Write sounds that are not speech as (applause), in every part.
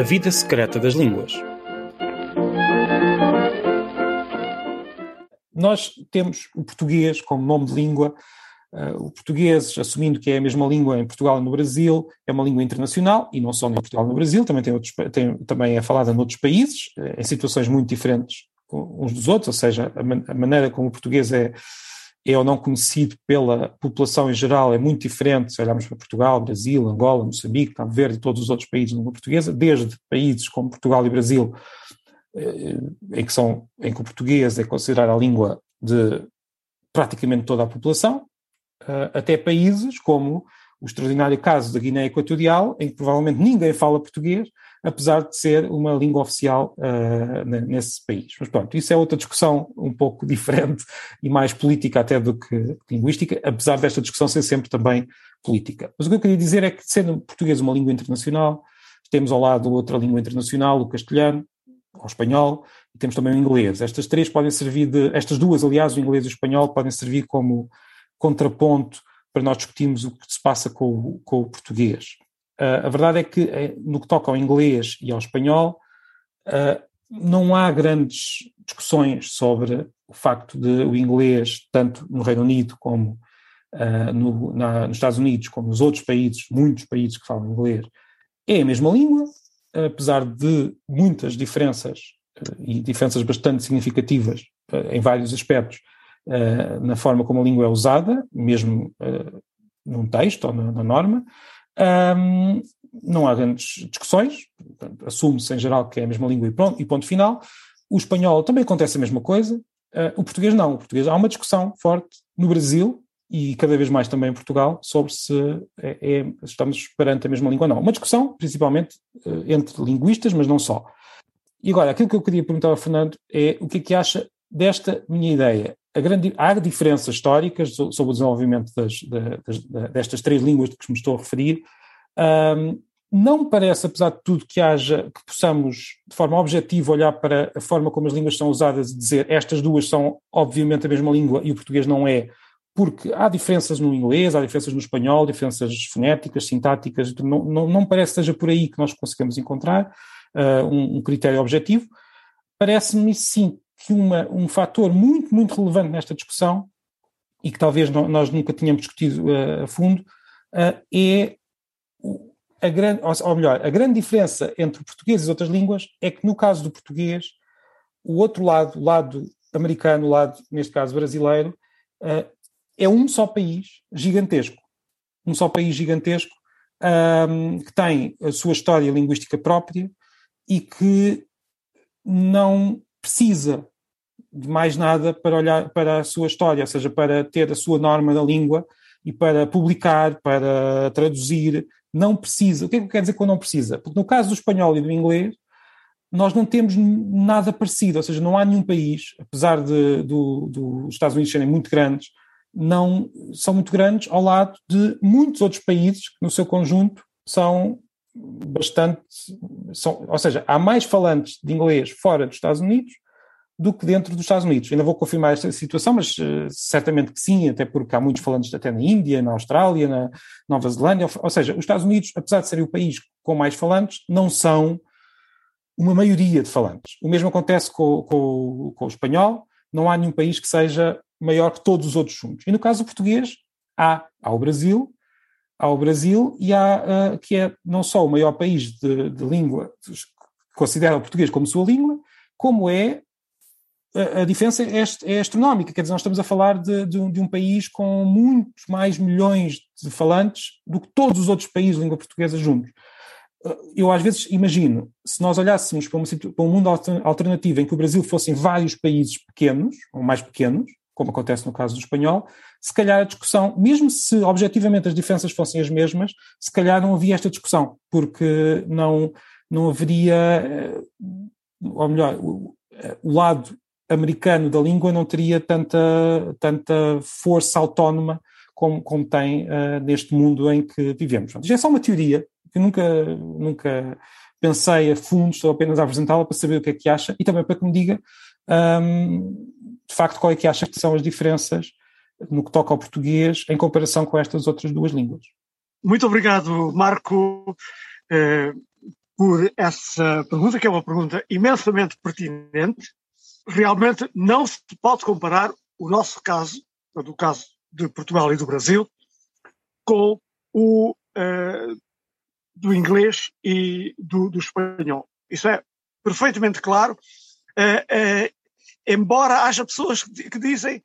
A vida secreta das línguas. Nós temos o português como nome de língua. Uh, o português, assumindo que é a mesma língua em Portugal e no Brasil, é uma língua internacional, e não só em Portugal e no Brasil, também, tem outros, tem, também é falada noutros países, em situações muito diferentes uns dos outros, ou seja, a, man a maneira como o português é, é ou não conhecido pela população em geral é muito diferente se olharmos para Portugal, Brasil, Angola, Moçambique, Cabo Verde e todos os outros países de língua portuguesa, desde países como Portugal e Brasil, eh, em que, são, em que o português é considerado a língua de praticamente toda a população, eh, até países como o extraordinário caso da Guiné Equatorial, em que provavelmente ninguém fala português, apesar de ser uma língua oficial uh, nesse país. Mas pronto, isso é outra discussão um pouco (laughs) diferente e mais política até do que linguística, apesar desta discussão ser sempre também política. Mas o que eu queria dizer é que, sendo português uma língua internacional, temos ao lado outra língua internacional, o castelhano, ou o espanhol, e temos também o inglês. Estas três podem servir de, estas duas, aliás, o inglês e o espanhol, podem servir como contraponto para nós discutirmos o que se passa com, com o português. Uh, a verdade é que, eh, no que toca ao inglês e ao espanhol, uh, não há grandes discussões sobre o facto de o inglês, tanto no Reino Unido como uh, no, na, nos Estados Unidos, como nos outros países, muitos países que falam inglês, é a mesma língua, apesar de muitas diferenças, e diferenças bastante significativas em vários aspectos, na forma como a língua é usada, mesmo num texto ou na, na norma, um, não há grandes discussões, assume-se em geral que é a mesma língua e, pronto, e ponto final. O espanhol também acontece a mesma coisa, uh, o português não. O português há uma discussão forte no Brasil e cada vez mais também em Portugal sobre se é, é, estamos perante a mesma língua ou não. Uma discussão, principalmente, uh, entre linguistas, mas não só. E agora, aquilo que eu queria perguntar ao Fernando é o que é que acha desta minha ideia grande, há diferenças históricas sobre o desenvolvimento das, das, destas três línguas de que me estou a referir. Um, não me parece, apesar de tudo, que haja, que possamos, de forma objetiva, olhar para a forma como as línguas são usadas e dizer estas duas são, obviamente, a mesma língua e o português não é, porque há diferenças no inglês, há diferenças no espanhol, diferenças fonéticas, sintáticas, não, não, não parece que seja por aí que nós conseguimos encontrar uh, um, um critério objetivo. Parece-me, sim, que uma, um fator muito, muito relevante nesta discussão, e que talvez nós nunca tínhamos discutido uh, a fundo, uh, é a grande, ou melhor, a grande diferença entre o português e as outras línguas é que no caso do português, o outro lado, o lado americano, o lado, neste caso brasileiro, uh, é um só país gigantesco. Um só país gigantesco um, que tem a sua história linguística própria e que não precisa de mais nada para olhar para a sua história, ou seja, para ter a sua norma da língua e para publicar, para traduzir, não precisa. O que é que quer dizer que não precisa? Porque no caso do espanhol e do inglês, nós não temos nada parecido, ou seja, não há nenhum país, apesar de do, dos Estados Unidos serem muito grandes, não são muito grandes ao lado de muitos outros países que no seu conjunto são bastante, são, ou seja, há mais falantes de inglês fora dos Estados Unidos do que dentro dos Estados Unidos. Ainda vou confirmar esta situação, mas uh, certamente que sim, até porque há muitos falantes até na Índia, na Austrália, na Nova Zelândia, ou, ou seja, os Estados Unidos, apesar de serem o país com mais falantes, não são uma maioria de falantes. O mesmo acontece com, com, com o espanhol, não há nenhum país que seja maior que todos os outros juntos. E no caso do português, há, há o Brasil, há o Brasil e há, uh, que é não só o maior país de, de língua, considera o português como sua língua, como é a, diferença é, é, astronómica, quer dizer, nós estamos a falar de, de, um, de, um, país com muitos mais milhões de falantes do que todos os outros países de língua portuguesa juntos. Eu às vezes imagino, se nós olhássemos para, uma, para um mundo alternativo em que o Brasil fossem vários países pequenos, ou mais pequenos, como acontece no caso do espanhol, se calhar a discussão, mesmo se objetivamente as diferenças fossem as mesmas, se calhar não havia esta discussão, porque não, não haveria, eh, ou melhor, o, o lado americano da língua não teria tanta, tanta força autónoma como, como tem uh, neste mundo em que vivemos. Isto é só uma teoria, que nunca, nunca pensei a fundo, estou apenas a apresentá-la para saber o que é que acha e também para que me diga, um, de facto, qual é que acha que são as diferenças no que toca ao português em comparação com estas outras duas línguas. Muito obrigado, Marco. Uh por essa pergunta, que é uma pergunta imensamente pertinente. Realmente não se pode comparar o nosso caso, o caso de Portugal e do Brasil, com o uh, do inglês e do, do, espanhol. Isso é perfeitamente claro. Uh, uh, embora haja pessoas que, dizem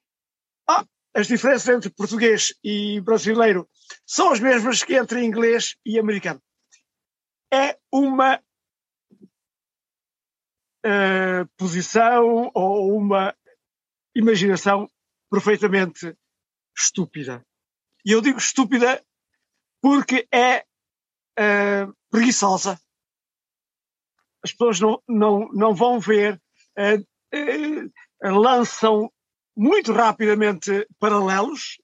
ah, as diferenças entre português e brasileiro são as mesmas que entre inglês e americano. É uma uh, posição ou uma imaginação perfeitamente estúpida. E eu digo estúpida porque é uh, preguiçosa. As pessoas não, não, não vão ver, uh, uh, lançam muito rapidamente paralelos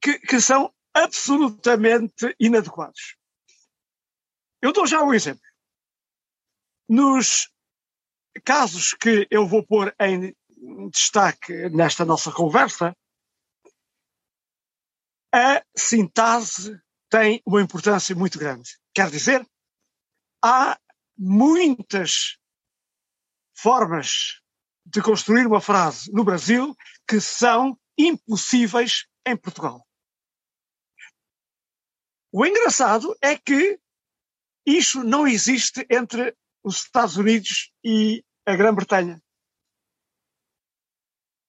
que, que são absolutamente inadequados. Eu dou já um exemplo. Nos casos que eu vou pôr em destaque nesta nossa conversa, a sintase tem uma importância muito grande. Quer dizer, há muitas formas de construir uma frase no Brasil que são impossíveis em Portugal. O engraçado é que isto não existe entre os Estados Unidos e a Grã-Bretanha.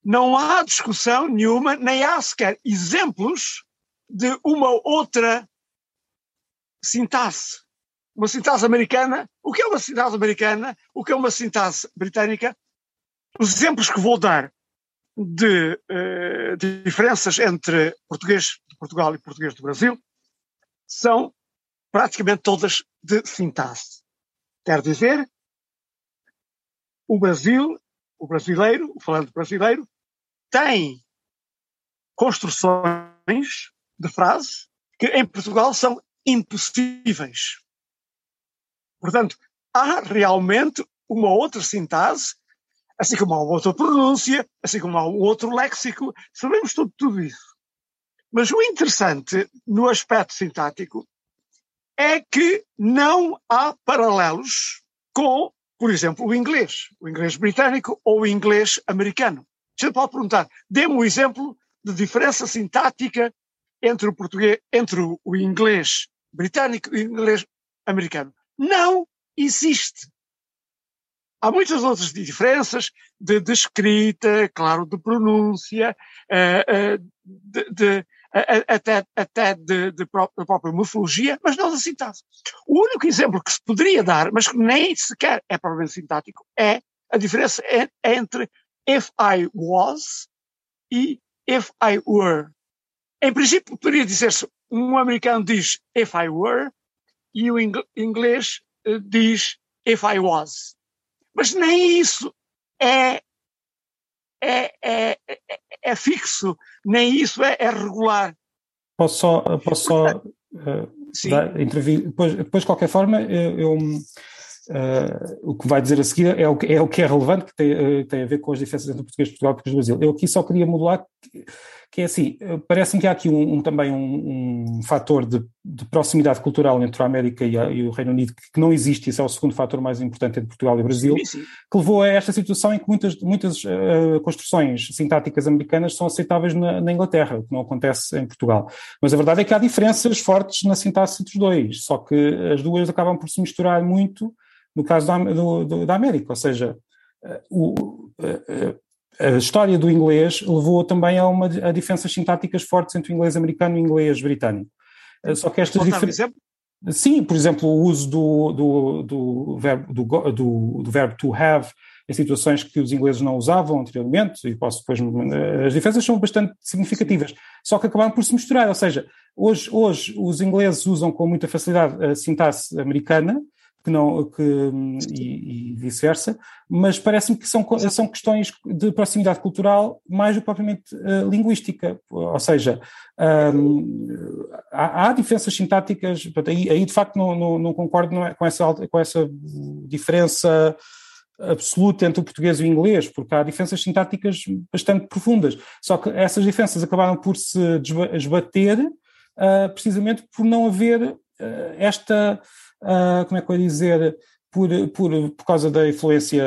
Não há discussão nenhuma, nem há sequer exemplos de uma outra sintaxe. Uma sintaxe americana. O que é uma sintaxe americana? O que é uma sintaxe britânica? Os exemplos que vou dar de, de diferenças entre português de Portugal e português do Brasil são praticamente todas de sintaxe. Quer dizer, o Brasil, o brasileiro, o falante brasileiro, tem construções de frases que em Portugal são impossíveis. Portanto, há realmente uma outra sintase, assim como há uma outra pronúncia, assim como há um outro léxico, sabemos tudo, tudo isso. Mas o interessante no aspecto sintático é que não há paralelos com, por exemplo, o inglês, o inglês britânico ou o inglês americano. Você pode perguntar, dê-me um exemplo de diferença sintática entre o português, entre o inglês britânico e o inglês americano. Não existe. Há muitas outras diferenças de, de escrita, claro, de pronúncia, uh, uh, de, de, até, até de, de própria morfologia, mas não da sintaxe. O único exemplo que se poderia dar, mas que nem sequer é provavelmente sintático, é a diferença entre if I was e if I were. Em princípio, poderia dizer-se, um americano diz if I were e o inglês eh, diz if I was. Mas nem isso é, é, é, é, é fixo, nem isso é, é regular. Posso só, posso só uh, dar, intervir? Depois, depois, de qualquer forma, eu, eu Uh, o que vai dizer a seguir é o que é, o que é relevante, que tem, uh, tem, a ver com as diferenças entre o português de Portugal e o português do Brasil. Eu aqui só queria modular que, que é assim, uh, parece-me que há aqui um, um também um, um fator de, de, proximidade cultural entre a América e, a, e, o Reino Unido que não existe, esse é o segundo fator mais importante entre Portugal e o Brasil, sim, sim. que levou a esta situação em que muitas, muitas construções sintáticas americanas são aceitáveis na, na, Inglaterra, o que não acontece em Portugal. Mas a verdade é que há diferenças fortes na sintaxe entre os dois, só que as duas acabam por se misturar muito no caso da, do, do, da América, ou seja, eh, o, eh, eh, a história do inglês levou também a, uma, a diferenças sintáticas fortes entre o inglês americano e o inglês britânico. Só que estas diferenças. Sim, por exemplo, o uso do, do, do, verbo, do, do, do verbo to have em situações que os ingleses não usavam anteriormente, e posso depois. As diferenças são bastante significativas, só que acabaram por se misturar. Ou seja, hoje, hoje os ingleses usam com muita facilidade a sintaxe americana, que não, que, e, e vice-versa, mas parece-me que são, são questões de proximidade cultural mais do que propriamente uh, linguística, ou seja, um, há, há, diferenças sintáticas, aí, aí, de facto não, não, não concordo não é, com, essa, com essa diferença absoluta entre o português e o inglês, porque há diferenças sintáticas bastante profundas, só que essas diferenças acabaram por se esbater uh, precisamente por não haver uh, esta uh, como é que eu ia dizer, por, por, por causa da influência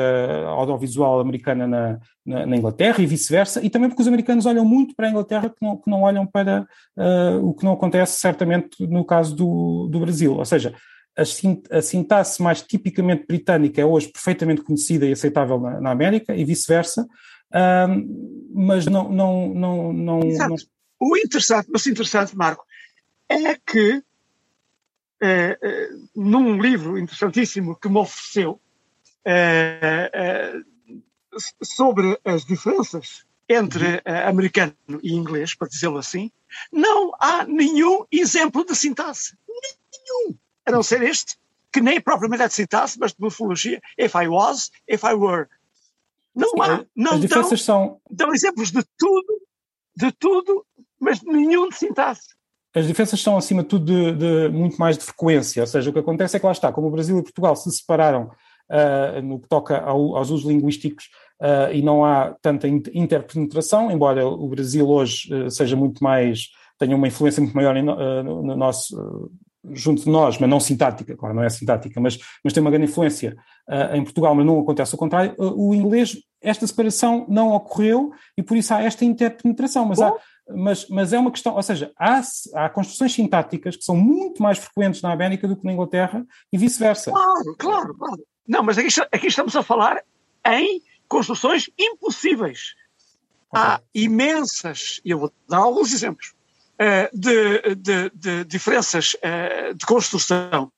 audiovisual americana na, na, na Inglaterra e vice-versa, e também porque os americanos olham muito para a Inglaterra que não, que não olham para uh, o que não acontece certamente no caso do, do Brasil. Ou seja, a, a sintaxe mais tipicamente britânica é hoje perfeitamente conhecida e aceitável na, na América e vice-versa, uh, mas não. não, não, não, não... O interessante, mas interessante, Marco, é que eh, num livro interessantíssimo que me ofereceu eh, sobre as diferenças entre uhum. americano e inglês, para dizê-lo assim, não há nenhum exemplo de sintaxe. Nenhum. A não ser este, que nem propriamente é de sintaxe, mas de morfologia. If I was, if I were. Não Sim, há. Não as diferenças dão, são. Dão exemplos de tudo, de tudo, mas nenhum de sintaxe as diferenças são, acima de tudo, de, de, muito mais de frequência, ou seja, o que acontece é que lá está, como o Brasil e Portugal se separaram uh, no que toca ao, aos usos linguísticos uh, e não há tanta interpenetração, embora o Brasil hoje uh, seja muito mais, tenha uma influência muito maior no, no, nosso, junto de nós, mas não sintática, claro, não é sintática, mas, mas tem uma grande influência em Portugal, mas não acontece ao contrário, o inglês, esta separação não ocorreu e por isso há esta interpenetração, mas há mas, mas é uma questão, ou seja, há, há construções sintáticas que são muito mais frequentes na América do que na Inglaterra e vice-versa. Claro, claro, claro. Não, mas aqui, aqui, estamos a falar em construções impossíveis. Okay. Há imensas, e eu vou dar alguns exemplos, de, de, de diferenças eh, de construção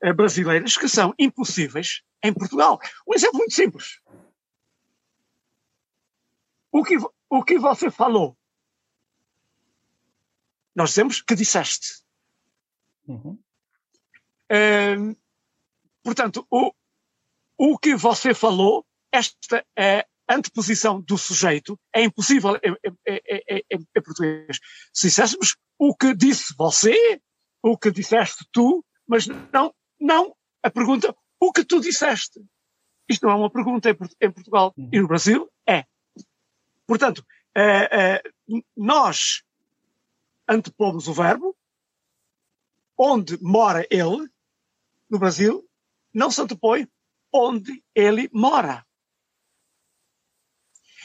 eh, brasileiras que são impossíveis em Portugal. Um exemplo muito simples. O que, o que você falou nós dizemos que disseste. Uhum. portanto, o, o que você falou, esta é anteposição do sujeito, é impossível em, em, em, em português. Se disséssemos o que disse você, o que disseste tu, mas não, não a pergunta o que tu disseste. Isto não é uma pergunta em, Portugal. Uhum. E no Brasil é. Portanto, é, é, nós antepomos o verbo, onde mora ele, no Brasil, não se antepõe onde ele mora.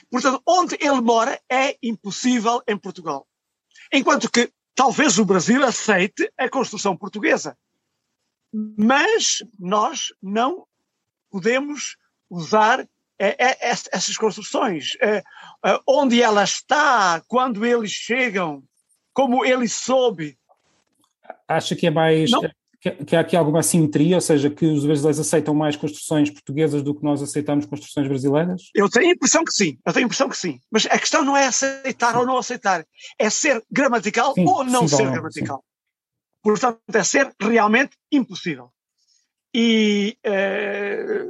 Portanto, onde ele mora é impossível em Portugal. Enquanto que talvez o Brasil aceite a construção portuguesa. Mas nós não podemos usar é, é, essas construções. É, onde ela está, quando eles chegam, como ele soube. Acha que é mais. Que, que, há aqui alguma simetria, ou seja, que os brasileiros aceitam mais construções portuguesas do que nós aceitamos construções brasileiras? Eu tenho a impressão que sim, eu tenho a impressão que sim. Mas a questão não é aceitar ou não aceitar, é ser gramatical sim, ou não ser gramatical. Sim. Portanto, é ser realmente impossível. E, eh,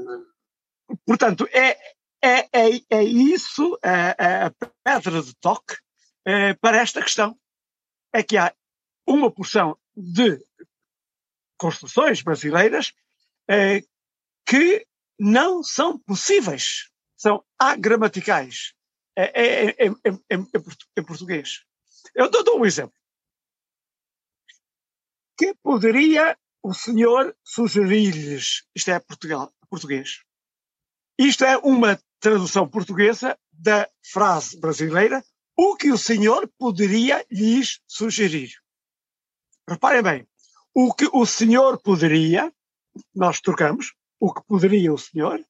portanto, é, é, é, é isso a, a pedra de toque eh, para esta questão é que há uma porção de construções brasileiras eh, que não são possíveis, são agramaticais em, em, em, em português. Eu dou, dou um exemplo. Que poderia o senhor sugerir-lhes, isto é Portugal, português, isto é uma tradução portuguesa da frase brasileira o que o senhor poderia lhes sugerir. Reparem bem, o que o senhor poderia, nós trocamos, o que poderia o senhor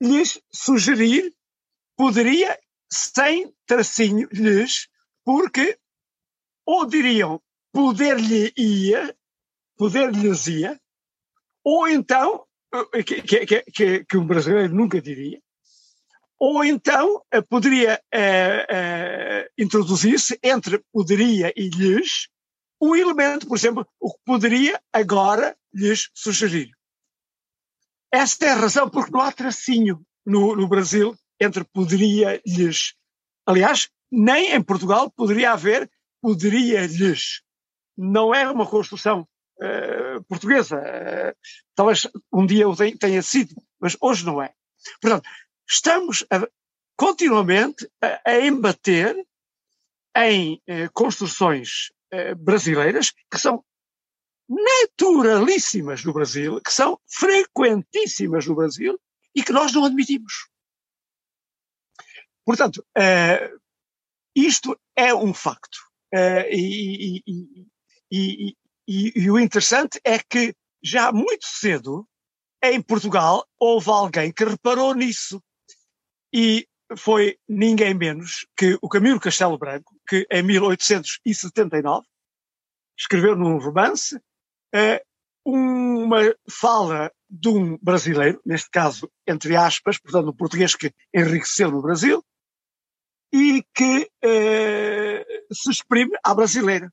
lhes sugerir, poderia sem tracinho lhes, porque ou diriam poder-lhe ia, poder-lhes ia, ou então, que, que, que, que um brasileiro nunca diria, ou então eh, poderia eh, eh, introduzir-se entre poderia e lhes um elemento, por exemplo, o que poderia agora lhes sugerir. Esta é a razão porque não há tracinho no, no Brasil entre poderia lhes. Aliás, nem em Portugal poderia haver poderia lhes. Não é uma construção uh, portuguesa. Uh, talvez um dia tenha sido, mas hoje não é. Portanto, estamos a, continuamente a, a, embater em eh, construções eh, brasileiras que são naturalíssimas no Brasil, que são frequentíssimas no Brasil e que nós não admitimos. Portanto, uh, isto é um facto. Uh, e, e, e, e, o interessante é que já muito cedo, em Portugal, houve alguém que reparou nisso. E foi ninguém menos que o Camilo Castelo Branco, que em 1879 escreveu num romance uh, uma fala de um brasileiro, neste caso, entre aspas, portanto, um português que enriqueceu no Brasil, e que uh, se exprime à brasileira.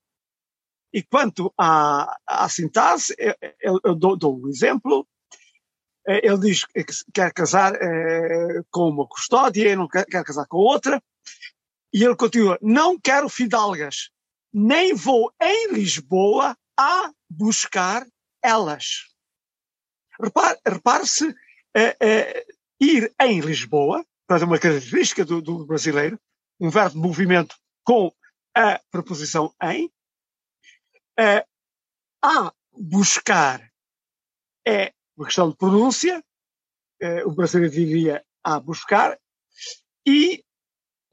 E quanto à, à sintaxe, eu, eu, eu dou, dou, um exemplo. Eh, ele diz que quer casar eh, com uma custódia não quer, quer casar com outra. E ele continua: Não quero fidalgas, nem vou em Lisboa a buscar elas. Repare-se, repare eh, eh, ir em Lisboa, para uma característica do, do brasileiro, um verbo de movimento com a preposição em, Uh, a buscar é uma questão de pronúncia, o brasileiro diria a buscar, e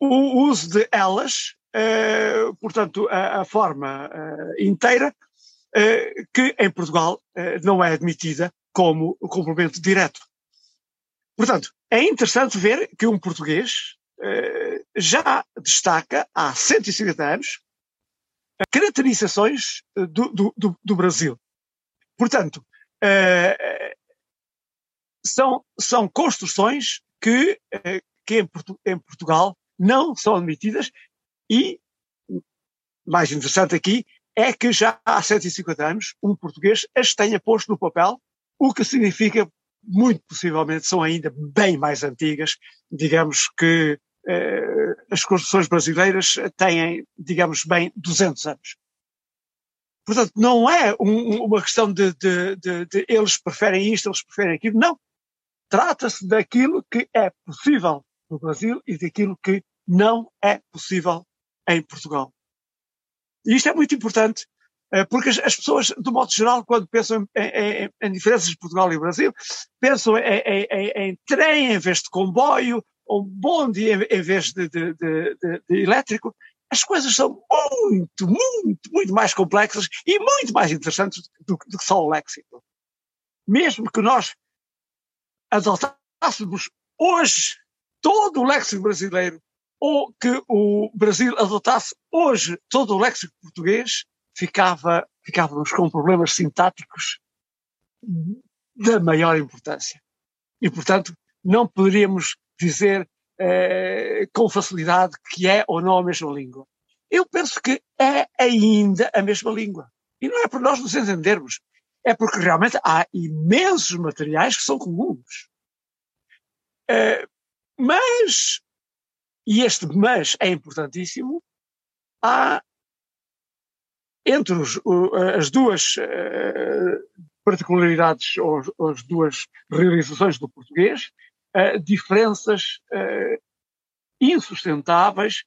o uso de elas, uh, portanto, a, a forma inteira, que em Portugal não é admitida como complemento direto. Portanto, é interessante ver que um português já destaca há 150 anos caracterizações eh, do, do, do, Brasil. Portanto, uh, são, são construções que, uh, que em, Portugal não são admitidas e, mais interessante aqui, é que já há 150 anos um português as tenha posto no papel, o que significa, muito possivelmente, são ainda bem mais antigas, digamos que eh, as construções brasileiras têm, digamos bem, 200 anos. Portanto, não é um, uma questão de, de, de, de, eles preferem isto, eles preferem aquilo. Não. Trata-se daquilo que é possível no Brasil e daquilo que não é possível em Portugal. E isto é muito importante, eh, porque as, pessoas, de modo geral, quando pensam em, em, em diferenças de Portugal e Brasil, pensam em, em, trem em vez de comboio, um bonde em vez de, de, de, de, elétrico, as coisas são muito, muito, muito mais complexas e muito mais interessantes do, do que só o léxico. Mesmo que nós adotássemos hoje todo o léxico brasileiro ou que o Brasil adotasse hoje todo o léxico português, ficava, ficávamos com problemas sintáticos da maior importância. E, portanto, não poderíamos dizer eh, com facilidade que é ou não a mesma língua. Eu penso que é ainda a mesma língua. E não é por nós nos entendermos, é porque realmente há imensos materiais que são comuns. Eh, mas, e este mas é importantíssimo, há entre os, as duas eh, particularidades ou as duas realizações do português, uh, diferenças uh, insustentáveis,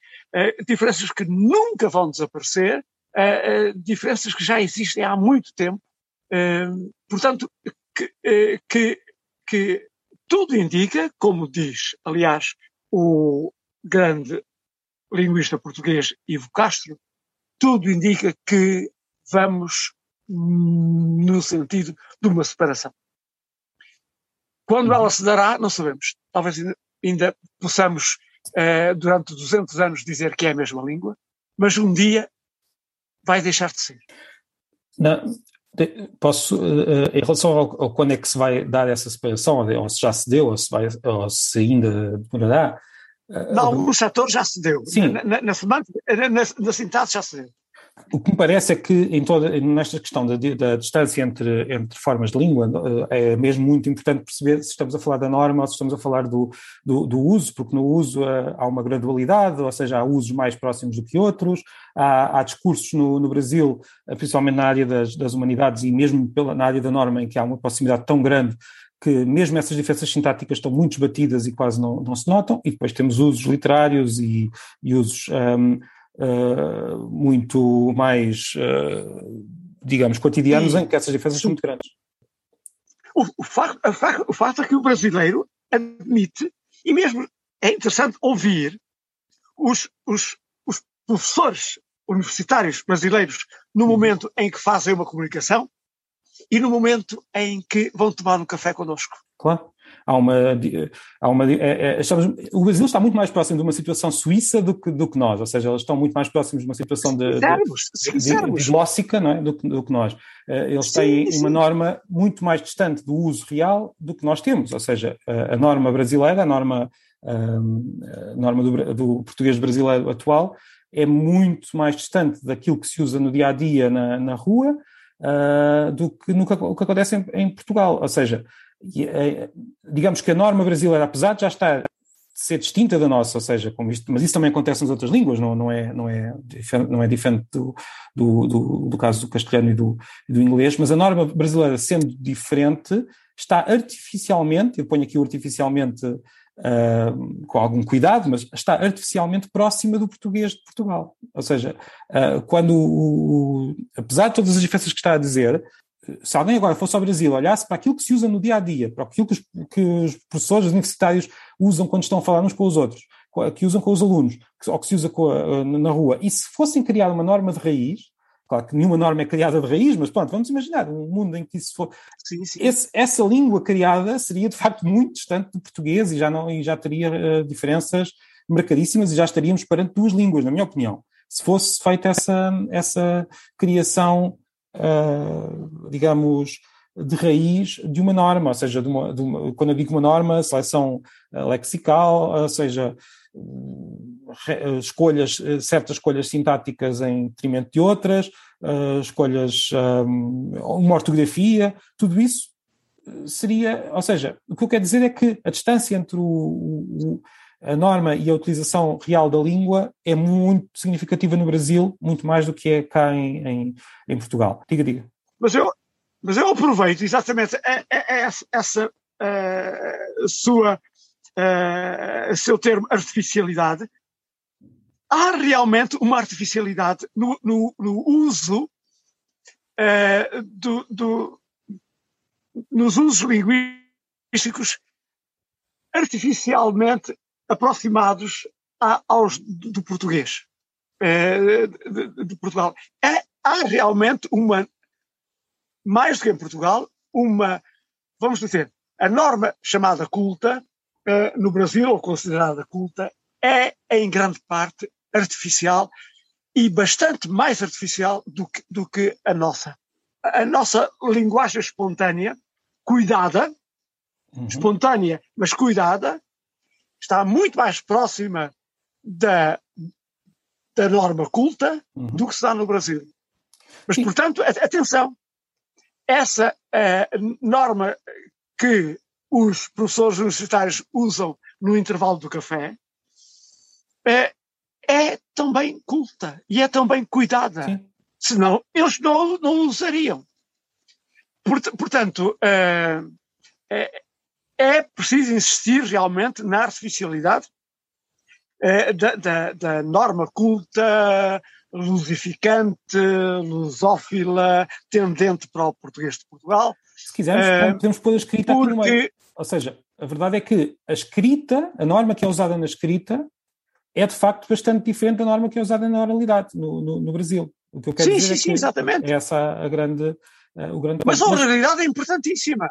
diferenças que nunca vão desaparecer, diferenças que já existem há muito tempo. portanto, que, que, que tudo indica, como diz, aliás, o grande linguista português Ivo Castro, tudo indica que vamos no sentido de uma separação. Quando uhum. ela se dará, não sabemos. Talvez ainda, ainda possamos, uh, durante 200 anos, dizer que é a mesma língua, mas um dia vai deixar de ser. Não, posso, uh, em relação ao, ao, quando é que se vai dar essa separação, ou se já se deu, ou se, vai, ou se ainda demorará. Uh, não, o setor já se deu. Sim. Na, na, na, na, na sintaxe já se deu. O que me parece é que em toda, nesta questão da, da, distância entre, entre formas de língua eh, é mesmo muito importante perceber se estamos a falar da norma ou se estamos a falar do, do, do uso, porque no uso eh, há uma gradualidade, ou seja, há usos mais próximos do que outros, há, há discursos no, no, Brasil, eh, principalmente na área das, das humanidades e mesmo pela, na área da norma, em que há uma proximidade tão grande que mesmo essas diferenças sintáticas estão muito esbatidas e quase não, não se notam, e depois temos usos literários e, e usos um, uh, muito mais uh, digamos, cotidianos e, em que essas diferenças são muito grandes. O, o, facto, o facto é que o brasileiro admite, e mesmo é interessante ouvir os, os, os professores universitários brasileiros no uhum. momento em que fazem uma comunicação e no momento em que vão tomar um café connosco. Claro. Há uma, há uma é, é, estamos, o Brasil está muito mais próximo de uma situação suíça do que, do que nós, ou seja, eles estão muito mais próximos de uma situação de, de, de, de glóssica não é? do, do que nós. Eh, eles têm sim, sim. uma norma muito mais distante do uso real do que nós temos, ou seja, a, a norma brasileira, a norma, a norma do, do português brasileiro atual, é muito mais distante daquilo que se usa no dia a dia na, na rua uh, do que no que, o que acontece em, em Portugal. Ou seja, eh, digamos que a norma brasileira, apesar de já estar ser distinta da nossa, ou seja, isto, mas isso também acontece nas outras línguas, não, não, é, não, é, não é diferente do, do, do, do caso do castelhano e do, do inglês, mas a norma brasileira sendo diferente, está artificialmente, eu ponho aqui artificialmente uh, com algum cuidado, mas está artificialmente próxima do português de Portugal. Ou seja, uh, quando, o, o, apesar de todas as diferenças que está a dizer, se alguém agora fosse ao Brasil, olhasse para aquilo que se usa no dia a dia, para aquilo que os, que os professores universitários usam quando estão a falar uns com os outros, que usam com os alunos, ou que se usa a, na rua, e se fossem criar uma norma de raiz, claro que nenhuma norma é criada de raiz, mas pronto, vamos imaginar um mundo em que isso for. Sim, sim. Esse, essa língua criada seria de facto muito distante do português e já, não, e já teria uh, diferenças marcadíssimas e já estaríamos perante duas línguas, na minha opinião. Se fosse feita essa, essa criação uh, digamos, de raiz de uma norma, ou seja, de uma, de uma, quando eu digo uma norma, seleção ah, lexical, ou seja, escolhas, certas escolhas sintáticas em detrimento de outras, uh, escolhas, um, uma ortografia, tudo isso seria, ou seja, o que eu quero dizer é que a distância entre o, o, a norma e a utilização real da língua é muito significativa no Brasil, muito mais do que é cá em, em, em Portugal. Diga, diga. Mas eu, mas eu aproveito exatamente essa, essa uh, sua, seu termo artificialidade. Há realmente uma artificialidade no, no, no uso uh, do, do, nos usos linguísticos artificialmente aproximados a, aos do, português, é, de, de, Portugal. É, há realmente uma, mais do que em Portugal, uma, vamos dizer, a norma chamada culta, é, no Brasil, ou considerada culta, é em grande parte artificial e bastante mais artificial do que, do que a nossa. A nossa linguagem espontânea, cuidada, uhum. espontânea, mas cuidada, está muito mais próxima da, da norma culta uhum. do que se dá no Brasil. Mas, Sim. portanto, atenção, essa uh, norma que os professores universitários usam no intervalo do café uh, é também culta e é também cuidada. Sim. Senão, eles não, não usariam. Portanto, uh, é preciso insistir realmente na artificialidade eh, da, da, da, norma culta, lusificante, lusófila, tendente para o português de Portugal. Se quisermos, uh, podemos pôr a escrita porque... aqui no meio. Ou seja, a verdade é que a escrita, a norma que é usada na escrita, é de facto bastante diferente da norma que é usada na oralidade no, no, no Brasil. O que eu quero sim, dizer sim, é sim, exatamente. é essa a grande, uh, o grande Mas a oralidade é importantíssima.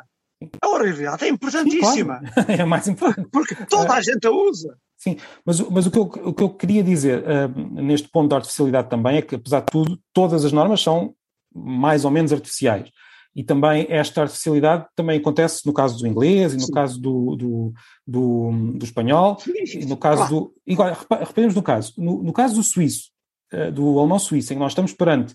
A oralidade é importantíssima. Sim, claro. (laughs) é mais importante. Porque toda a gente a usa. Sim, mas, mas o, que eu, o que eu queria dizer uh, neste ponto da artificialidade também é que, apesar de tudo, todas as normas são mais ou menos artificiais. E também esta artificialidade também acontece no caso do inglês e no Sim. caso do, do, do, do espanhol, e no caso claro. do. Igual, reparemos no caso. No, no caso do suíço, uh, do alemão suíço, em que nós estamos perante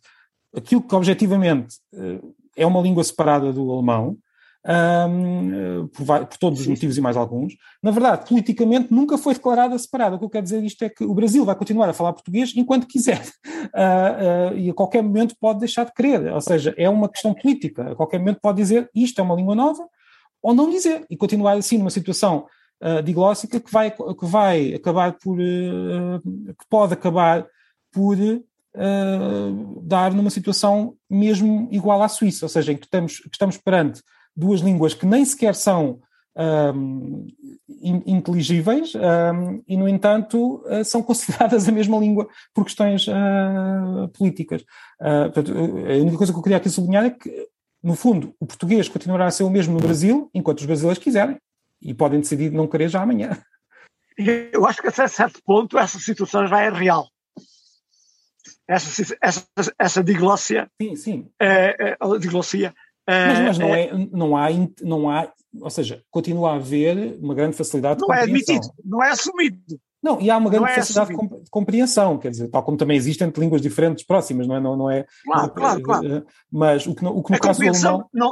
aquilo que objetivamente uh, é uma língua separada do alemão, um, por, por, todos os motivos e mais alguns. Na verdade, politicamente nunca foi declarada separada. O que eu quero dizer isto é que o Brasil vai continuar a falar português enquanto quiser. Uh, (laughs) uh, e a qualquer momento pode deixar de querer. Ou seja, é uma questão política. A qualquer momento pode dizer isto é uma língua nova ou não dizer. E continuar assim numa situação uh, diglóssica que vai, que vai acabar por. que pode acabar por dar numa situação mesmo igual à Suíça, ou seja, em que estamos, que estamos perante duas línguas que nem sequer são um, inteligíveis um, e, no entanto, uh, são consideradas a mesma língua por questões uh, políticas. Uh, portanto, a única coisa que eu queria aqui sublinhar é que, no fundo, o português continuará a ser o mesmo no Brasil, enquanto os brasileiros quiserem, e podem decidir não querer já amanhã. Eu acho que até certo ponto essa situação já é real. Essa, essa, essa diglossia. Sim, sim. É, é, a diglossia. É, mas, mas não, é, não, há, não há, ou seja, continua a haver uma grande facilidade não de compreensão. Não é admitido, não é assumido. Não, e há uma grande é facilidade assumido. de compreensão, quer dizer, tal como também existem entre línguas diferentes próximas, não é? Não, não é claro, claro, claro. Mas o que, o que no a caso do alemão... Não,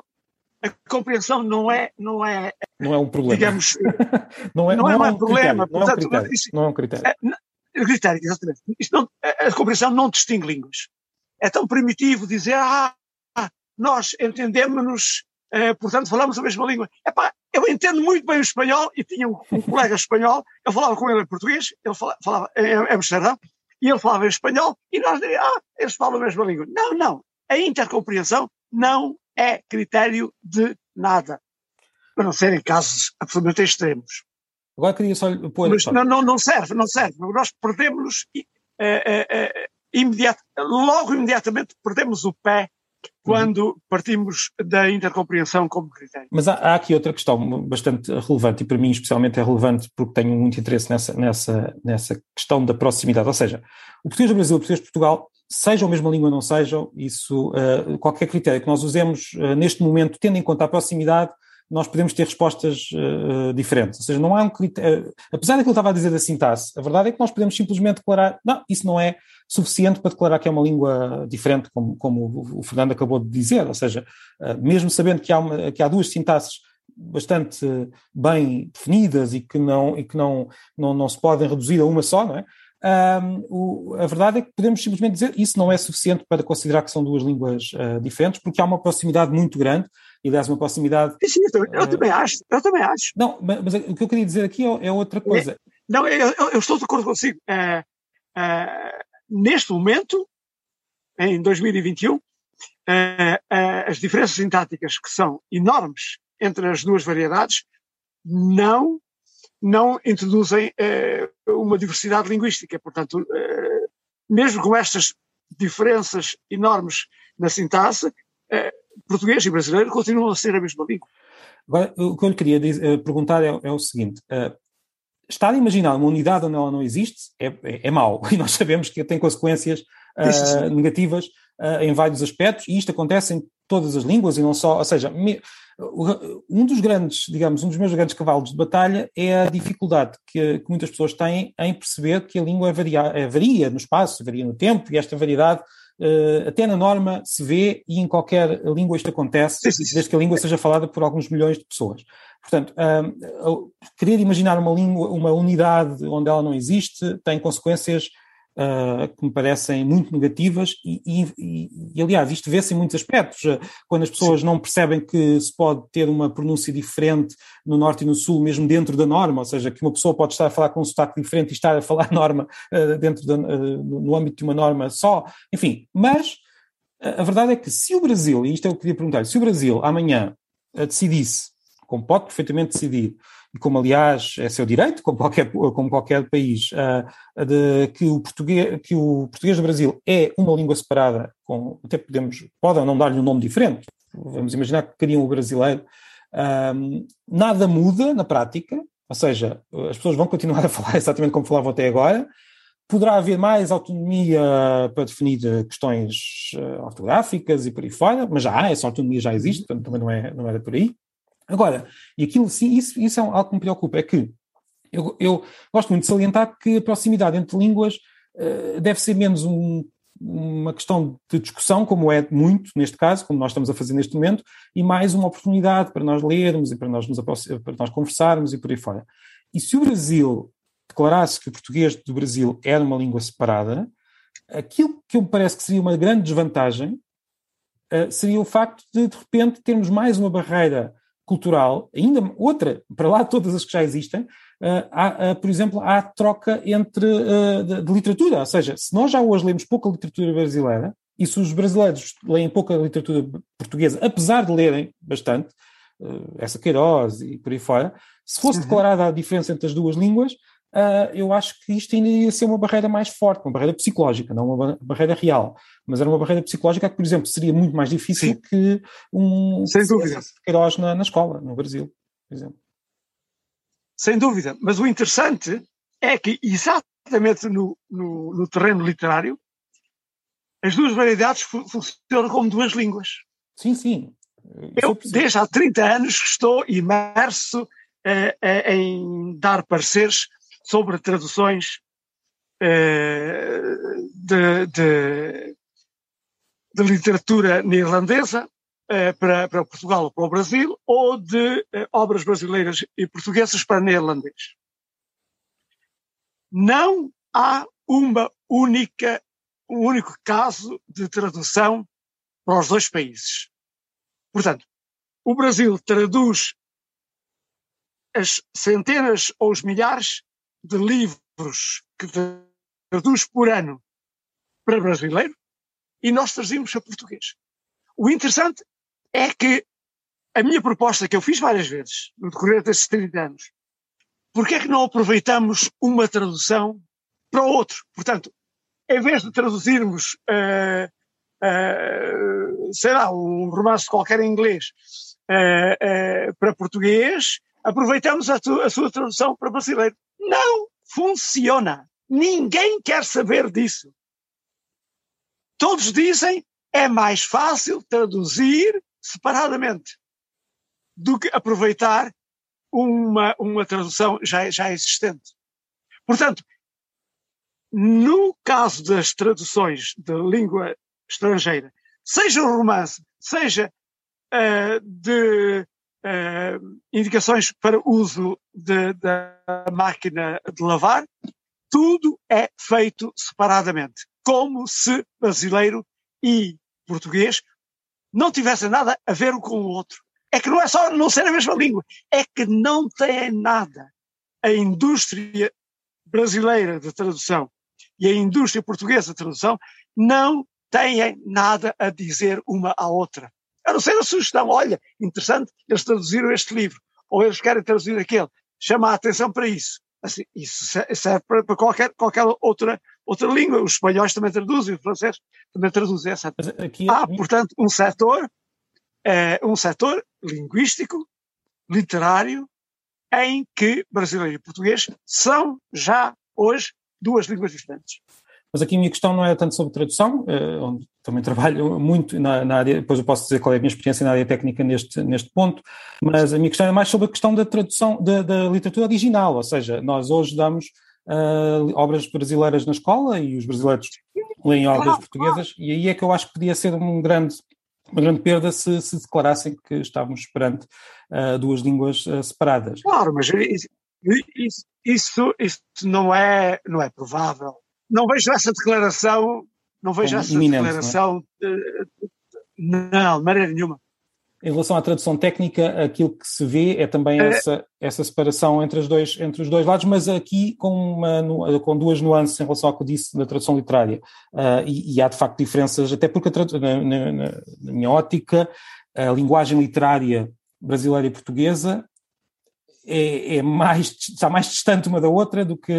a compreensão não é, não é, não é um problema. Digamos, (laughs) não é, não, é não é, um problema. Critério, não, é um critério, isso, não é um critério. É, critério, exatamente. Isto não, a compreensão não distingue línguas. É tão primitivo dizer, ah, nós entendemos-nos, eh, portanto falamos a mesma língua. Epá, eu entendo muito bem o espanhol e tinha um, um colega espanhol, eu falava com ele em português, ele falava, falava em, Amsterdão, e ele falava em espanhol, e nós diríamos, ah, eles falam a mesma língua. Não, não. A intercompreensão não é critério de nada. A não ser em casos absolutamente extremos. Agora queria só pôr. Mas não, não, não serve, não serve. Nós perdemos eh, eh, imediat, logo imediatamente perdemos o pé quando partimos da intercompreensão como critério. Mas há, há, aqui outra questão bastante relevante, e para mim especialmente é relevante porque tenho muito interesse nessa, nessa, nessa questão da proximidade. Ou seja, o português do Brasil e o português de Portugal sejam a mesma língua ou não sejam, isso, uh, qualquer critério que nós usemos uh, neste momento, tendo em conta a proximidade, nós podemos ter respostas uh, diferentes. Ou seja, não há um critério. apesar daquilo que eu estava a dizer da sintaxe, a verdade é que nós podemos simplesmente declarar, não, isso não é suficiente para declarar que é uma língua diferente, como, como o Fernando acabou de dizer. Ou seja, mesmo sabendo que há, uma, que há duas sintaxes bastante bem definidas e que não, e que não, não, não se podem reduzir a uma só, não é? Um, o, a verdade é que podemos simplesmente dizer isso não é suficiente para considerar que são duas línguas uh, diferentes, porque há uma proximidade muito grande, e aliás, uma proximidade. Sim, eu, também, eu uh, também acho, eu também acho. Não, mas, o que eu queria dizer aqui é, é outra coisa. É, não, eu, eu, estou de acordo consigo. Uh, neste momento, em 2021, as diferenças sintáticas que são enormes entre as duas variedades não não introduzem eh, uma diversidade linguística. Portanto, eh, mesmo com estas diferenças enormes na sintaxe, eh, português e brasileiro continuam a ser a mesma língua. Agora, o que eu lhe queria dizer, perguntar é, é, o seguinte: uh, estar a imaginar uma unidade onde ela não existe? É, é, é mau, (laughs) e nós sabemos que tem consequências uh, negativas uh, em vários aspectos, e isto acontece em todas as línguas e não só, ou seja, me, um dos grandes, digamos, um dos meus grandes cavalos de batalha é a dificuldade que, que muitas pessoas têm em perceber que a língua varia, varia no espaço, varia no tempo, e esta variedade Uh, até na norma se vê e em qualquer língua isto acontece, desde que a língua seja falada por alguns milhões de pessoas. Portanto, uh, querer imaginar uma língua, uma unidade onde ela não existe, tem consequências uh, que me parecem muito negativas e, e, e aliás, isto vê-se em muitos aspectos. Uh, quando as pessoas Sim. não percebem que se pode ter uma pronúncia diferente no Norte e no Sul, mesmo dentro da norma, ou seja, que uma pessoa pode estar a falar com um sotaque diferente e estar a falar (laughs) norma uh, dentro da, no âmbito de uma norma só, enfim, mas a verdade é que se o Brasil, e isto é o que eu queria perguntar, se o Brasil amanhã decidisse, como pode perfeitamente decidir, e como aliás é seu direito, como qualquer, como qualquer país, uh, de, que, o português, que o português do Brasil é uma língua separada, com, até podemos, podem não dar-lhe um nome diferente, vamos imaginar que queriam o brasileiro, uh, nada muda na prática, ou seja, as pessoas vão continuar (laughs) a falar exatamente como falavam até agora, poderá haver mais autonomia para definir questões uh, ortográficas e por aí fora, mas já há, essa autonomia já existe, portanto também não é, não era por aí. Agora, e aquilo sim, isso, isso é algo que me preocupa, é que eu, eu gosto muito de salientar que a proximidade entre línguas uh, deve ser menos um, uma questão de discussão, como é muito neste caso, como nós estamos a fazer neste momento, e mais uma oportunidade para nós lermos e para nós, nos para nós conversarmos e por aí fora. E se o Brasil declarasse que o português do Brasil era uma língua separada, aquilo que me parece que seria uma grande desvantagem uh, seria o facto de, de repente, termos mais uma barreira cultural, ainda outra, para lá todas as que já existem, há, por exemplo, há troca entre de, de literatura, ou seja, se nós já hoje lemos pouca literatura brasileira, e se os brasileiros leem pouca literatura portuguesa, apesar de lerem bastante, essa Queiroz e por aí fora, se fosse uhum. declarada a diferença entre as duas línguas, eu acho que isto ainda ia ser uma barreira mais forte, uma barreira psicológica, não uma barreira real. Mas era uma barreira psicológica que, por exemplo, seria muito mais difícil Sim. que um Sem dúvida. Queiroz na, na escola, no Brasil, por exemplo. Sem dúvida. Mas o interessante é que, exatamente no, no, no terreno literário, as duas variedades funcionam como duas línguas. Sim, sim. Eu, desde há 30 anos, estou imerso eh, eh, em dar pareceres sobre traduções eh, de, de, de, literatura neerlandesa eh, para, para, Portugal ou para o Brasil, ou de eh, obras brasileiras e portuguesas para neerlandês. Não há uma única, um único caso de tradução para os dois países. Portanto, o Brasil traduz as centenas ou os milhares de livros que traduz por ano para brasileiro e nós trazemos a português. O interessante é que a minha proposta, que eu fiz várias vezes no decorrer desses 30 anos, porque é que não aproveitamos uma tradução para outro? Portanto, em vez de traduzirmos uh, uh, sei lá, um romance qualquer em inglês uh, para português, aproveitamos a, tu, a sua tradução para brasileiro. Não funciona. Ninguém quer saber disso. Todos dizem é mais fácil traduzir separadamente do que aproveitar uma, uma tradução já, já existente. Portanto, no caso das traduções de língua estrangeira, seja um romance, seja uh, de uh, indicações para uso de, da máquina de lavar, tudo é feito separadamente, como se brasileiro e português não tivessem nada a ver um com o outro. É que não é só não ser a mesma língua, é que não tem nada. A indústria brasileira de tradução e a indústria portuguesa de tradução não têm nada a dizer uma à outra. A não ser a sugestão, olha, interessante, eles traduziram este livro, ou eles querem traduzir aquele. Chama a atenção para isso. Assim, isso serve para, para qualquer, qualquer outra, outra língua. Os espanhóis também traduzem, os franceses também traduzem. Essa. Aqui, Há, portanto, um setor, é, um setor linguístico, literário, em que brasileiro e português são já hoje duas línguas diferentes. Mas aqui a minha questão não é tanto sobre tradução, eh, onde também trabalho muito na, na, área, depois eu posso dizer qual é a minha experiência na área técnica neste, neste ponto, mas a minha questão é mais sobre a questão da tradução da, da literatura original, ou seja, nós hoje damos uh, obras brasileiras na escola e os brasileiros leem obras portuguesas, e aí é que eu acho que podia ser um grande, uma grande perda se, se declarassem que estávamos perante uh, duas línguas uh, separadas. Claro, mas isso, isso, isso não, é, não é provável não vejo essa declaração, não vejo essa declaração, não, é? não, de maneira nenhuma. Em relação à tradução técnica, aquilo que se vê é também é. essa, essa separação entre, os dois, entre os dois lados, mas aqui com, uma, com duas nuances em relação ao que eu disse da tradução literária. Uh, e, e, há de facto diferenças, até porque na, na, na, minha ótica, a linguagem literária brasileira e portuguesa é, é, mais, está mais distante uma da outra do que,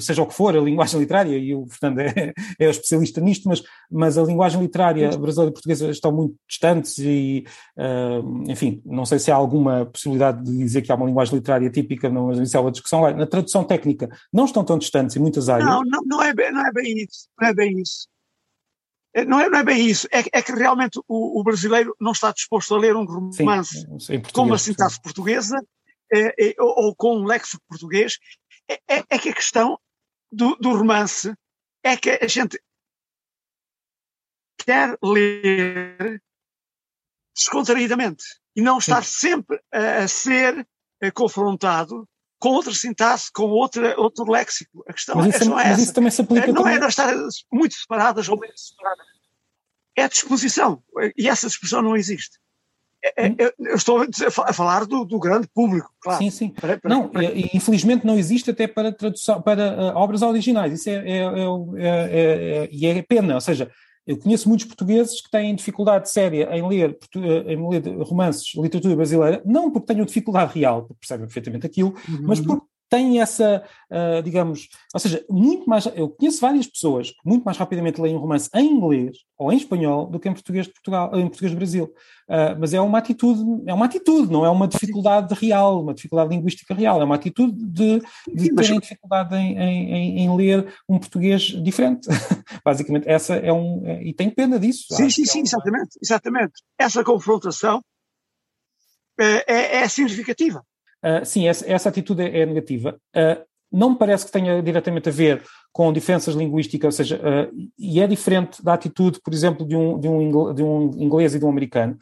seja o que for, a linguagem literária, e o Fernando é, (laughs) é o especialista nisto, mas, mas a linguagem literária brasileira e portuguesa estão muito distantes e, uh, enfim, não sei se há alguma possibilidade de dizer que há uma linguagem literária típica, não, mas isso é uma discussão. Na tradução técnica, não estão tão distantes em muitas áreas. Não, não, não, é, bem, não é bem isso, não é bem isso. É, não é, não é bem isso, é, é que realmente o, o, brasileiro não está disposto a ler um romance Sim, com uma sintaxe portuguesa é, é, ou, ou, com um léxico português, é, é, é, que a questão do, do romance é que a gente quer ler descontraídamente e não estar sempre a, a ser a, confrontado com outra sintaxe, com outra, outro léxico. A questão mas isso, é, não é mas essa. Isso também se aplica não também. é nós estar muito separadas ou menos separadas. É a disposição. E essa disposição não existe. É, é, eu estou a falar do, do grande público, claro. Sim, sim. Para, para, não, para... infelizmente não existe até para tradução, para uh, obras originais. Isso é, é, é, é, é pena. Ou seja, eu conheço muitos portugueses que têm dificuldade séria em ler, em ler romances, literatura brasileira, não porque tenham dificuldade real, porque percebem perfeitamente aquilo, uhum. mas porque têm essa, uh, digamos, ou seja, muito mais. Eu conheço várias pessoas que muito mais rapidamente leem um romance em inglês ou em espanhol do que em português de Portugal, em português do Brasil. Uh, mas é uma atitude, é uma atitude, não é uma dificuldade real, uma dificuldade linguística real, é uma atitude de, de terem dificuldade em, em, em, ler um português diferente. (laughs) Basicamente, essa é um. É, e tem pena disso. Sim, sim, sim, é uma... exatamente, exatamente. Essa confrontação é, é, é significativa. Uh, sim, essa, essa atitude é, é negativa. Uh, não me parece que tenha diretamente a ver com diferenças linguísticas, ou seja, uh, e é diferente da atitude, por exemplo, de um, de, um, de um inglês e de um americano,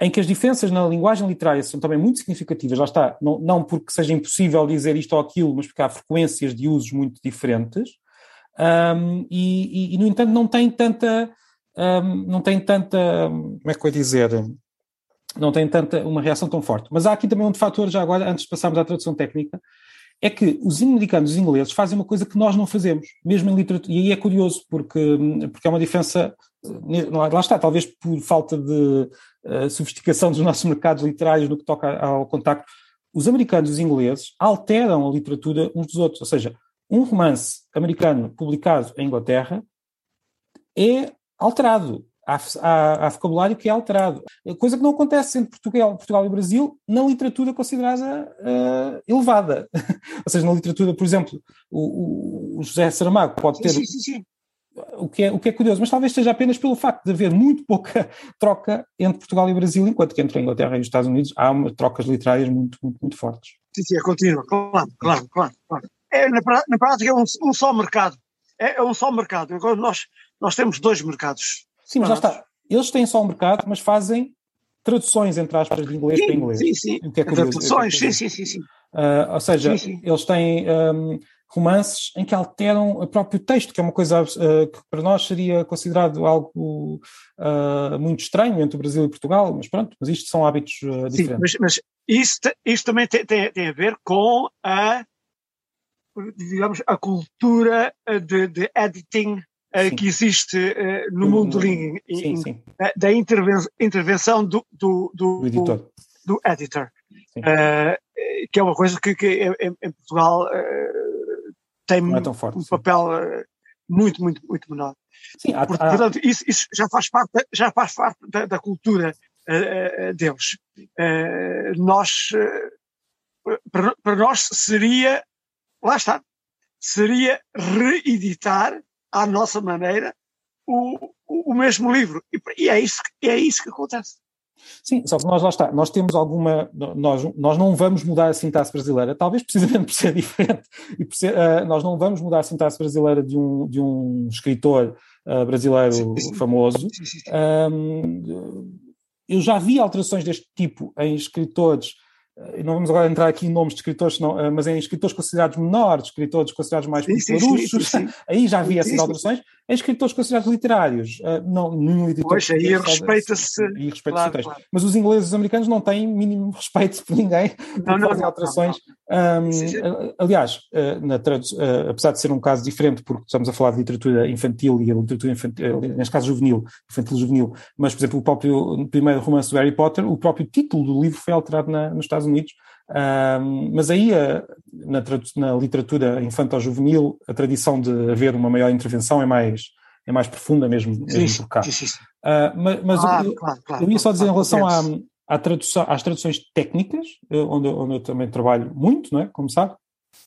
em que as diferenças na linguagem literária são também muito significativas, lá está, não, não porque seja impossível dizer isto ou aquilo, mas porque há frequências de usos muito diferentes, um, e, e, e, no entanto não tem tanta, um, não tem tanta, como é que eu ia dizer, não tem tanta uma reação tão forte. Mas há aqui também um fator, já agora, antes de passarmos à tradução técnica, é que os americanos e os ingleses fazem uma coisa que nós não fazemos, mesmo em literatura. E aí é curioso, porque, porque é uma diferença. Lá está, talvez por falta de uh, sofisticação dos nossos mercados literários no que toca ao contacto. Os americanos e os ingleses alteram a literatura uns dos outros. Ou seja, um romance americano publicado em Inglaterra é alterado há, há, há, vocabulário que é alterado. Coisa que não acontece entre Portugal, Portugal e Brasil na literatura considerada uh, elevada. (laughs) Ou seja, na literatura, por exemplo, o, o José Saramago pode ter. Sim, sim, sim. O que, é, o que é curioso, mas talvez seja apenas pelo facto de haver muito pouca (laughs) troca entre Portugal e Brasil, enquanto que entre a Inglaterra e os Estados Unidos há uma, trocas literárias muito, muito, muito fortes. Sim, sim, é contínua, claro, claro, claro. claro. É, na, na prática é um, um só mercado. É, é, um só mercado. Agora nós, nós temos dois mercados Sim, mas já está. Eles têm só um mercado, mas fazem traduções, entre aspas, de inglês sim, para inglês. Sim, sim. Que é traduções, sim, sim, sim. sim. Uh, ou seja, sim, sim. eles têm um, romances em que alteram o próprio texto, que é uma coisa uh, que para nós seria considerado algo uh, muito estranho entre o Brasil e Portugal, mas pronto, mas isto são hábitos diferentes. Mas, mas isso, isso também tem, tem, tem, a ver com a, digamos, a cultura de, de editing uh, que existe uh, no mundo sim, in, sim. Uh, da interven intervenção do, do, do, do editor, do editor que é uma coisa que, que em, em, Portugal tem é um forte, papel muito, muito, muito menor. Sim, há, Portanto, há... Isso, isso, já faz parte, já faz parte da, da cultura deles. nós, para, para nós seria, lá está, seria reeditar à nossa maneira o, o, o mesmo livro. E, e, é, isso, é isso que acontece. Sim, só que nós lá está, nós temos alguma, nós, nós não vamos mudar a sintaxe brasileira, talvez precisamente por ser (laughs) diferente, e ser, uh, nós não vamos mudar a sintaxe brasileira de um, de um escritor uh, brasileiro sim, sim. famoso. Um, eu já vi alterações deste tipo em escritores e não vamos agora entrar aqui em nomes de escritores, não, eh, mas em escritores considerados menores, escritores considerados mais popularuchos, (laughs) aí já havia essas alterações, em escritores considerados literários, eh, não, nenhum editor... Pois, aí respeita-se... E respeita claro, claro. Mas os ingleses e os americanos não têm mínimo (laughs) respeito por ninguém, não, não, fazem alterações. Um, aliás, eh, na apesar de ser um caso diferente, porque estamos a falar de literatura infantil e a literatura infantil, neste caso juvenil, infantil juvenil, mas, por exemplo, o próprio primeiro romance do Harry Potter, o próprio título do livro foi alterado na, nos Estados Unidos, um, mas aí, na, na literatura infantil-juvenil, a tradição de haver uma maior intervenção é mais, é mais profunda mesmo, mesmo sim, por cá. Sim, sim. Uh, mas, mas claro, eu, claro, claro, eu, ia só dizer em relação à, à tradução, às traduções técnicas, eh, onde, onde eu também trabalho muito, não é? como sabe.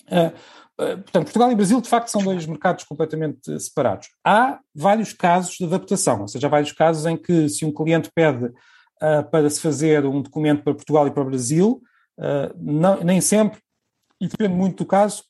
Uh, portanto, Portugal e Brasil, de facto, são dois mercados completamente separados. Há vários casos de adaptação, ou seja, há vários casos em que, se um cliente pede para se fazer um documento para Portugal e para o Brasil, uh, não, nem sempre, e depende muito do caso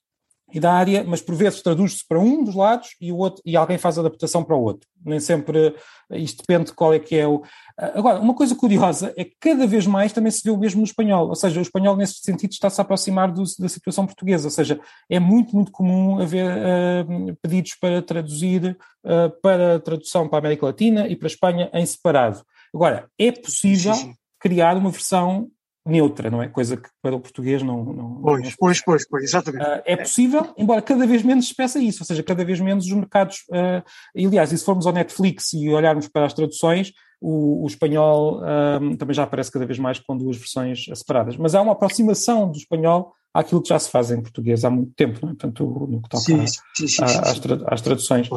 e da área, mas por vezes traduz-se para um dos lados e, o outro, e alguém faz a adaptação para o outro. Nem sempre, isto depende de qual é que é o... Agora, uma coisa curiosa é que cada vez mais também se vê o mesmo no espanhol, ou seja, o espanhol nesse sentido está-se a aproximar do, da situação portuguesa, ou seja, é muito, muito comum haver uh, pedidos para traduzir uh, para tradução para a América Latina e para a Espanha em separado. Agora, é possível sim, sim. criar uma versão neutra, não é? Coisa que para o português não. não pois, não pois, pois, pois, exatamente. Uh, é possível, embora cada vez menos se peça isso, ou seja, cada vez menos os mercados. Uh, e, aliás, e se formos ao Netflix e olharmos para as traduções, o, o espanhol uh, também já aparece cada vez mais com duas versões separadas. Mas há uma aproximação do espanhol àquilo que já se faz em português há muito tempo, não é? Portanto, no que toca sim, sim, sim, às, às, traduções.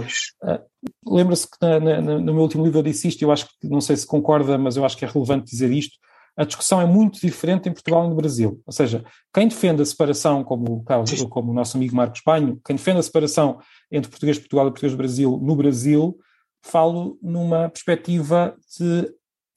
Lembra-se que na, na, no meu último livro eu disse isto, eu acho que, não sei se concorda, mas eu acho que é relevante dizer isto a discussão é muito diferente em Portugal e no Brasil. Ou seja, quem defende a separação, como, como o nosso amigo Marcos Panho, quem defende a separação entre português de Portugal e português do Brasil no Brasil, falo numa perspectiva de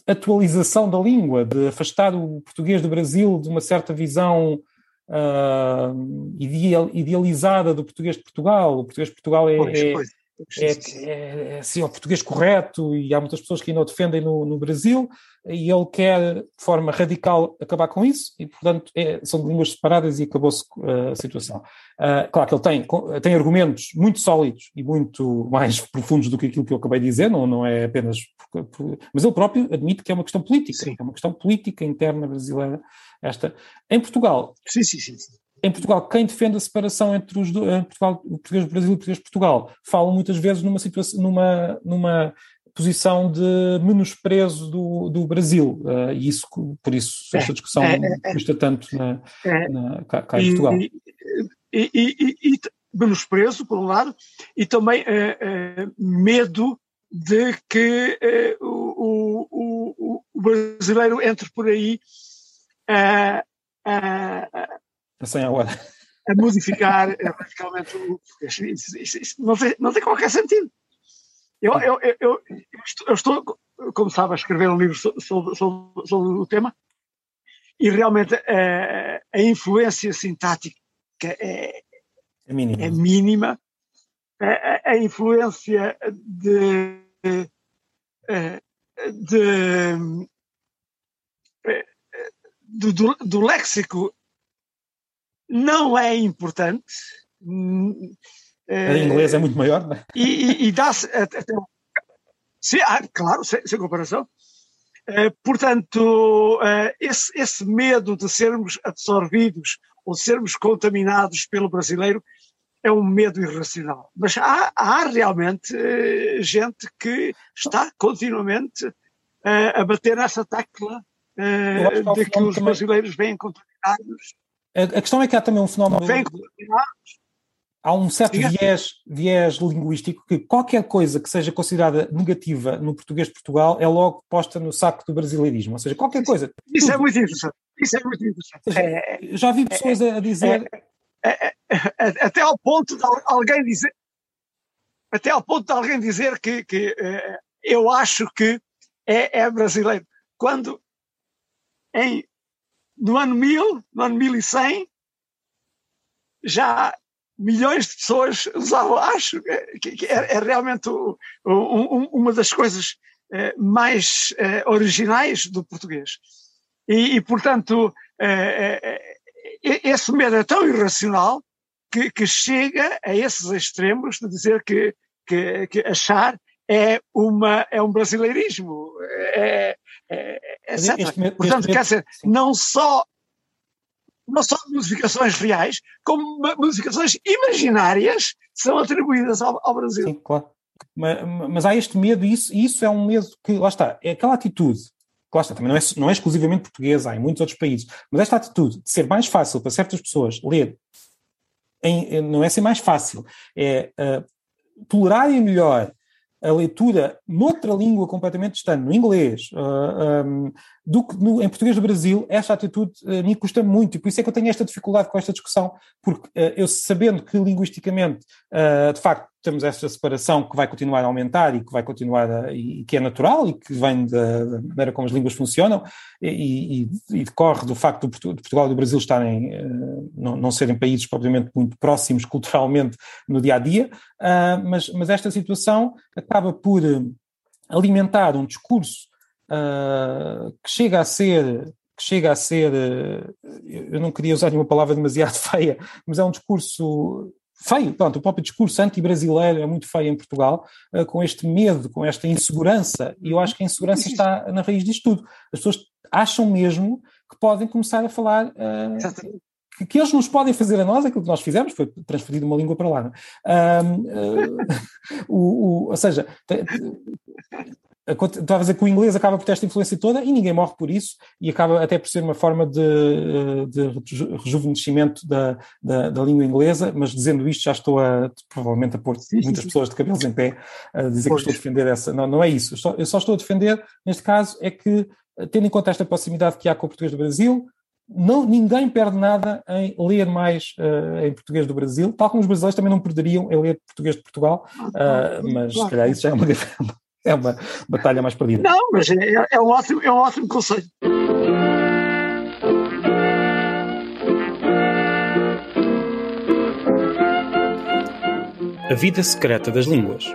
atualização da língua, de afastar o português do Brasil de uma certa visão uh, idealizada do português de Portugal. O português de Portugal é, pois, é, pois é, é, é assim, é o português correto e há muitas pessoas que ainda o defendem no, no Brasil e ele quer de forma radical acabar com isso e portanto é, são línguas separadas e acabou-se uh, a situação. Uh, claro que ele tem, tem argumentos muito sólidos e muito mais (laughs) profundos do que aquilo que eu acabei de dizer, não, não é apenas por, por, mas ele próprio admite que é uma questão política, sim. é uma questão política interna brasileira esta. Em Portugal, sim, sim, sim, sim em Portugal, quem defende a separação entre os do, Portugal, o português do Brasil e o português de Portugal, falam muitas vezes numa situação, numa, numa posição de menosprezo do, do Brasil, uh, e isso, por isso, é, esta discussão é, é, custa tanto na, na, cá, cá, em Portugal. E, e, e, e, menosprezo, por um lado, e também uh, uh, medo de que o, o, o, brasileiro entre por aí sem a hora. A modificar radicalmente o Isso, isso, isso não, tem, não tem qualquer sentido. Eu, eu, eu, eu, estou, eu estou, como sabe, a escrever um livro sobre, sobre, sobre o tema e realmente a, a influência sintática é, é mínima. É mínima. A, a, influência de, de, de do, do, léxico não é importante. Em inglês é muito maior, não é? E, e, e dá-se até. Sim, ah, claro, sem, sem comparação. Uh, portanto, uh, esse, esse, medo de sermos absorvidos ou de sermos contaminados pelo brasileiro é um medo irracional. Mas há, há realmente uh, gente que está continuamente a bater nessa tecla de que os brasileiros vêm contaminados a, a questão é que há também um fenómeno. Há um certo viés, viés linguístico que qualquer coisa que seja considerada negativa no português de Portugal é logo posta no saco do brasileirismo. Ou seja, qualquer coisa. Isso tudo. é muito interessante. Isso é muito interessante. Seja, é, já vi pessoas é, a dizer. É, até ao ponto de alguém dizer. Até ao ponto de alguém dizer que, que eu acho que é brasileiro. Quando em no ano 1000, no ano 1100, já milhões de pessoas usavam, acho que, é, é, realmente o, um, uma das coisas eh, mais eh, originais do português. E, e portanto, eh, esse medo é tão irracional que, que, chega a esses extremos de dizer que, que, que achar é, uma, é um brasileirismo, é, etc. Este, Portanto, este, quer dizer, não só, não só modificações reais, como modificações imaginárias são atribuídas ao, ao Brasil. Sim, claro. Mas, mas, há este medo, e isso, isso é um medo que, lá está, é aquela atitude, que lá está, também não é, não é exclusivamente portuguesa, há em muitos outros países, mas esta atitude de ser mais fácil para certas pessoas ler, em, não é ser mais fácil, é uh, tolerarem melhor a leitura noutra língua completamente distante, no inglês, uh, ah, um, do que no, em português do Brasil, esta atitude uh, me custa muito, e por isso é que eu tenho esta dificuldade com esta discussão, porque uh, eu sabendo que linguisticamente, de facto, temos esta separação que vai continuar a aumentar e que vai continuar a, e que é natural e que vem da, da maneira como as línguas funcionam e, e, e, decorre do facto de Portugal e do Brasil estarem, não, não, serem países propriamente muito próximos culturalmente no dia a dia, mas, mas esta situação acaba por alimentar um discurso uh, que chega a ser que chega a ser, eu não queria usar nenhuma palavra demasiado (laughs) feia, mas é um discurso feio, pronto, o próprio discurso anti-brasileiro é muito feio em Portugal, uh, com este medo, com esta insegurança, e eu acho que a insegurança está na raiz disto tudo. As pessoas acham mesmo que podem começar a falar uh, que, que, eles nos podem fazer a nós aquilo que nós fizemos, foi transferir uma língua para lá. Uh, (laughs) o, o, ou seja, Estava a dizer que o inglês acaba por ter esta influência toda e ninguém morre por isso, e acaba até por ser uma forma de, eh, de rejuvenescimento da, da, da, língua inglesa, mas dizendo isto já estou a, provavelmente a pôr muitas pessoas de cabelos em pé a dizer pois. que estou a defender essa. Não, não é isso. Eu só, eu só estou a defender, neste caso, é que, tendo em conta esta proximidade que há com o português do Brasil, não, ninguém perde nada em ler mais uh, em português do Brasil, tal como os brasileiros também não perderiam em ler português de Portugal, uh, mas se calhar isso já é uma, (laughs) é uma batalha mais perdida. Não, mas é, é, um, ótimo, é um ótimo conselho. A vida secreta das línguas.